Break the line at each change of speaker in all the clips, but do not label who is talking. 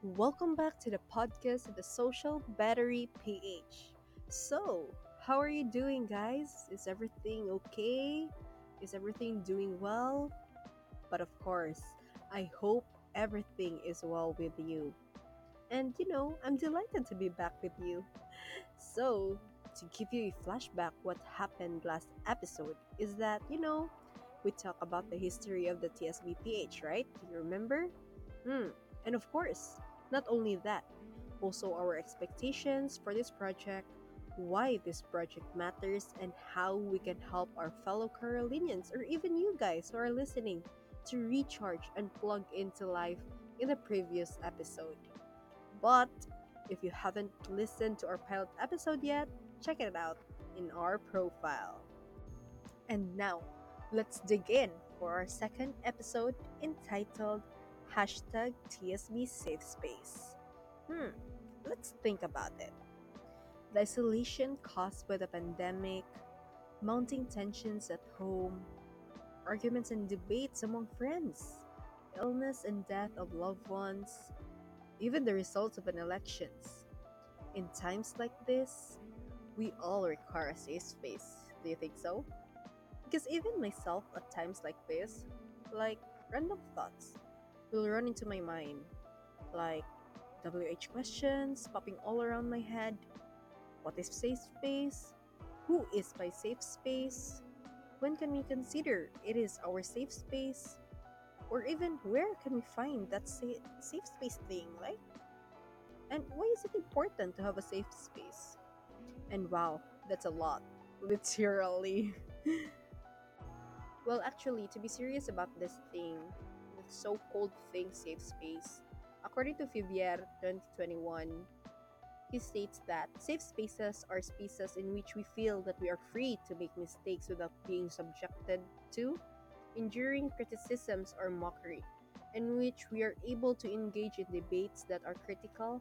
Welcome back to the podcast of the Social Battery PH. So, how are you doing, guys? Is everything okay? Is everything doing well? But of course, I hope everything is well with you. And you know, I'm delighted to be back with you. So, to give you a flashback, what happened last episode is that, you know, we talk about the history of the TSBPH, right? Do you remember? Hmm. And of course, not only that, also our expectations for this project, why this project matters, and how we can help our fellow Carolinians or even you guys who are listening to recharge and plug into life in the previous episode. But if you haven't listened to our pilot episode yet, check it out in our profile. And now, let's dig in for our second episode entitled Hashtag TSB Safe Space. Hmm, let's think about it. The isolation caused by the pandemic, mounting tensions at home, arguments and debates among friends, illness and death of loved ones, even the results of an elections. In times like this, we all require a safe space. Do you think so? Because even myself at times like this, like random thoughts, will run into my mind, like WH questions popping all around my head. What is safe space? Who is my safe space? When can we consider it is our safe space? Or even where can we find that sa- safe space thing, right? And why is it important to have a safe space? And wow, that's a lot, literally. well, actually, to be serious about this thing, so-called safe space, according to Fivier 2021, he states that safe spaces are spaces in which we feel that we are free to make mistakes without being subjected to enduring criticisms or mockery, in which we are able to engage in debates that are critical,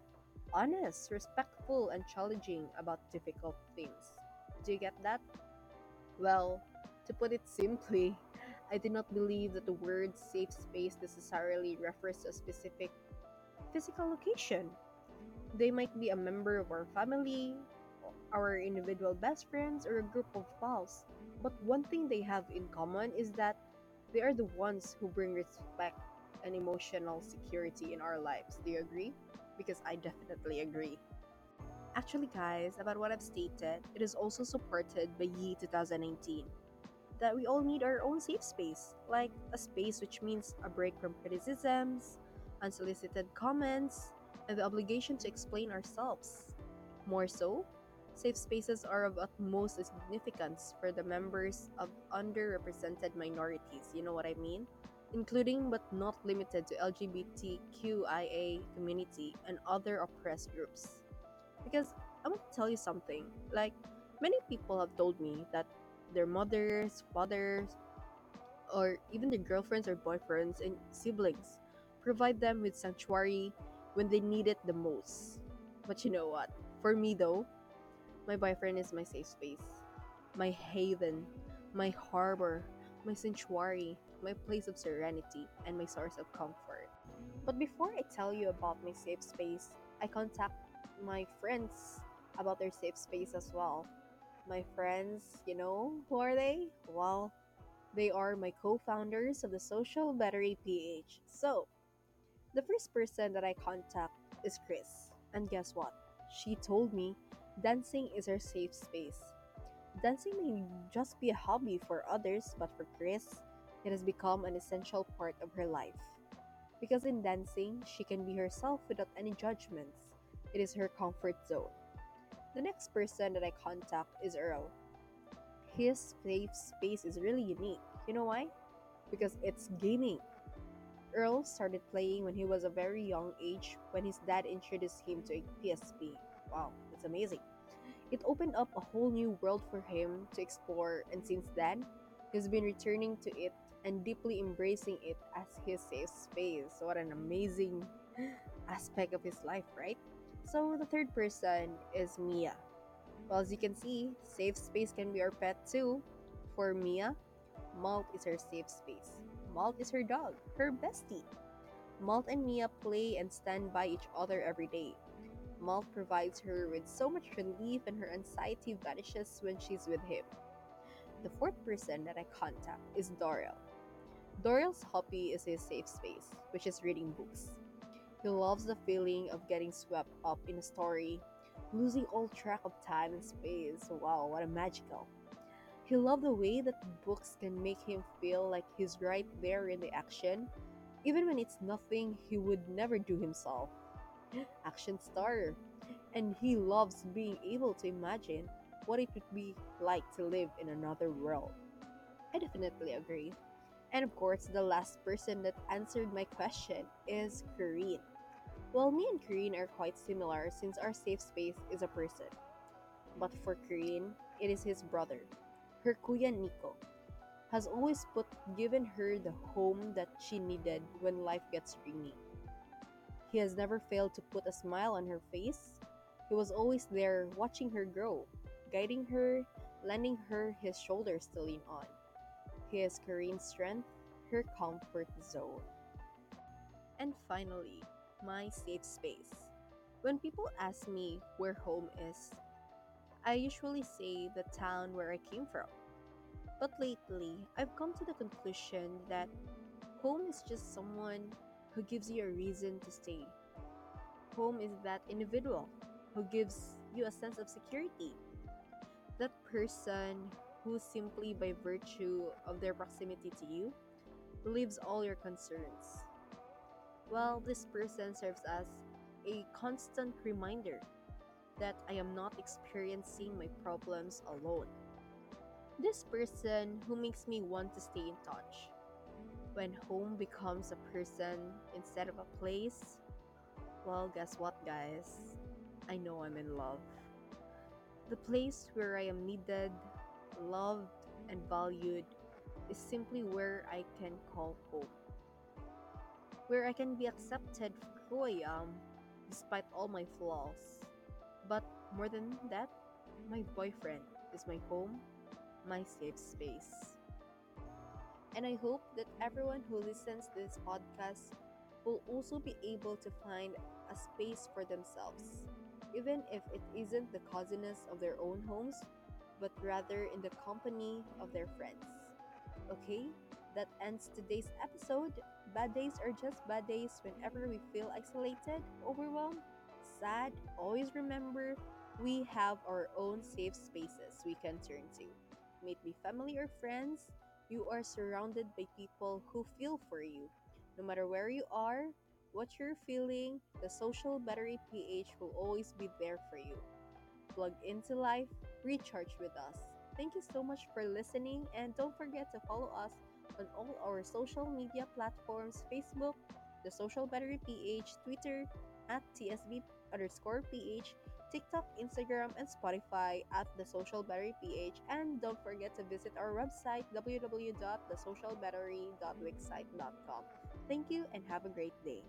honest, respectful, and challenging about difficult things. Do you get that? Well, to put it simply, I do not believe that the word safe space necessarily refers to a specific physical location. They might be a member of our family, our individual best friends, or a group of pals. But one thing they have in common is that they are the ones who bring respect and emotional security in our lives. Do you agree? Because I definitely agree. Actually, guys, about what I've stated, it is also supported by Yi 2019 that we all need our own safe space, like a space which means a break from criticisms, unsolicited comments, and the obligation to explain ourselves. More so, safe spaces are of utmost significance for the members of underrepresented minorities, you know what I mean? Including but not limited to LGBTQIA community and other oppressed groups. Because I want to tell you something, like many people have told me that their mothers, fathers, or even their girlfriends or boyfriends and siblings provide them with sanctuary when they need it the most. But you know what? For me though, my boyfriend is my safe space, my haven, my harbor, my sanctuary, my place of serenity, and my source of comfort. But before I tell you about my safe space, I contact my friends about their safe space as well. My friends, you know, who are they? Well, they are my co founders of the Social Battery PH. So, the first person that I contact is Chris. And guess what? She told me dancing is her safe space. Dancing may just be a hobby for others, but for Chris, it has become an essential part of her life. Because in dancing, she can be herself without any judgments. It is her comfort zone. The next person that I contact is Earl. His safe space is really unique. You know why? Because it's gaming. Earl started playing when he was a very young age when his dad introduced him to a PSP. Wow, that's amazing. It opened up a whole new world for him to explore, and since then, he's been returning to it and deeply embracing it as his safe space. What an amazing aspect of his life, right? So, the third person is Mia. Well, as you can see, safe space can be our pet too. For Mia, Malt is her safe space. Malt is her dog, her bestie. Malt and Mia play and stand by each other every day. Malt provides her with so much relief and her anxiety vanishes when she's with him. The fourth person that I contact is Doral. Doral's hobby is his safe space, which is reading books. He loves the feeling of getting swept up in a story, losing all track of time and space. Wow, what a magical. He loved the way that books can make him feel like he's right there in the action, even when it's nothing he would never do himself. Action star. And he loves being able to imagine what it would be like to live in another world. I definitely agree. And of course, the last person that answered my question is Kareen. Well, me and Kareen are quite similar since our safe space is a person. But for Kareen, it is his brother, her kuya Nico, has always put given her the home that she needed when life gets rainy. He has never failed to put a smile on her face. He was always there watching her grow, guiding her, lending her his shoulders to lean on. He is Kareen's strength, her comfort zone. And finally, my safe space. When people ask me where home is, I usually say the town where I came from. But lately, I've come to the conclusion that home is just someone who gives you a reason to stay. Home is that individual who gives you a sense of security. That person who, simply by virtue of their proximity to you, relieves all your concerns. Well, this person serves as a constant reminder that I am not experiencing my problems alone. This person who makes me want to stay in touch. When home becomes a person instead of a place, well, guess what, guys? I know I'm in love. The place where I am needed, loved, and valued is simply where I can call home. Where I can be accepted who I am, despite all my flaws. But more than that, my boyfriend is my home, my safe space. And I hope that everyone who listens to this podcast will also be able to find a space for themselves, even if it isn't the coziness of their own homes, but rather in the company of their friends. Okay, that ends today's episode. Bad days are just bad days whenever we feel isolated, overwhelmed, sad. Always remember we have our own safe spaces we can turn to. May it be family or friends, you are surrounded by people who feel for you. No matter where you are, what you're feeling, the social battery PH will always be there for you. Plug into life, recharge with us. Thank you so much for listening, and don't forget to follow us on all our social media platforms Facebook, the Social Battery PH, Twitter, at TSB underscore PH, TikTok, Instagram, and Spotify at The Social Battery PH. And don't forget to visit our website www.thesocialbattery.wixsite.com. Thank you and have a great day.